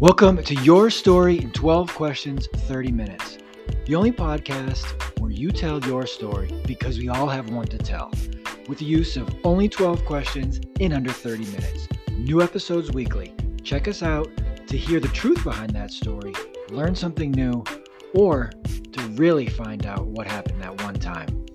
Welcome to Your Story in 12 Questions, 30 Minutes, the only podcast where you tell your story because we all have one to tell, with the use of only 12 questions in under 30 minutes. New episodes weekly. Check us out to hear the truth behind that story, learn something new, or to really find out what happened that one time.